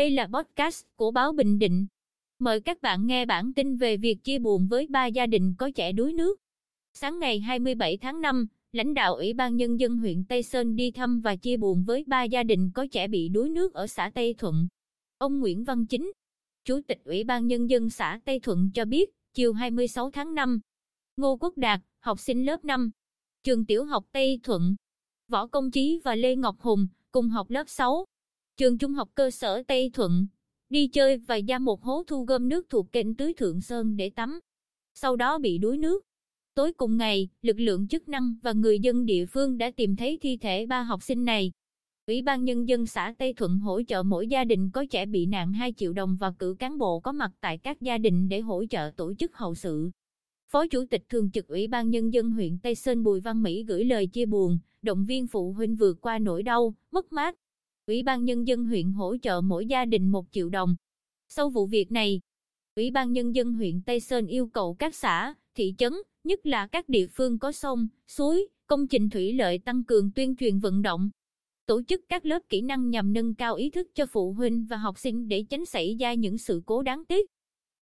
Đây là podcast của báo Bình Định. Mời các bạn nghe bản tin về việc chia buồn với ba gia đình có trẻ đuối nước. Sáng ngày 27 tháng 5, lãnh đạo Ủy ban Nhân dân huyện Tây Sơn đi thăm và chia buồn với ba gia đình có trẻ bị đuối nước ở xã Tây Thuận. Ông Nguyễn Văn Chính, Chủ tịch Ủy ban Nhân dân xã Tây Thuận cho biết, chiều 26 tháng 5, Ngô Quốc Đạt, học sinh lớp 5, trường tiểu học Tây Thuận, Võ Công Chí và Lê Ngọc Hùng, cùng học lớp 6, trường trung học cơ sở Tây Thuận, đi chơi và ra một hố thu gom nước thuộc kênh tưới Thượng Sơn để tắm. Sau đó bị đuối nước. Tối cùng ngày, lực lượng chức năng và người dân địa phương đã tìm thấy thi thể ba học sinh này. Ủy ban Nhân dân xã Tây Thuận hỗ trợ mỗi gia đình có trẻ bị nạn 2 triệu đồng và cử cán bộ có mặt tại các gia đình để hỗ trợ tổ chức hậu sự. Phó Chủ tịch Thường trực Ủy ban Nhân dân huyện Tây Sơn Bùi Văn Mỹ gửi lời chia buồn, động viên phụ huynh vượt qua nỗi đau, mất mát. Ủy ban Nhân dân huyện hỗ trợ mỗi gia đình 1 triệu đồng. Sau vụ việc này, Ủy ban Nhân dân huyện Tây Sơn yêu cầu các xã, thị trấn, nhất là các địa phương có sông, suối, công trình thủy lợi tăng cường tuyên truyền vận động, tổ chức các lớp kỹ năng nhằm nâng cao ý thức cho phụ huynh và học sinh để tránh xảy ra những sự cố đáng tiếc.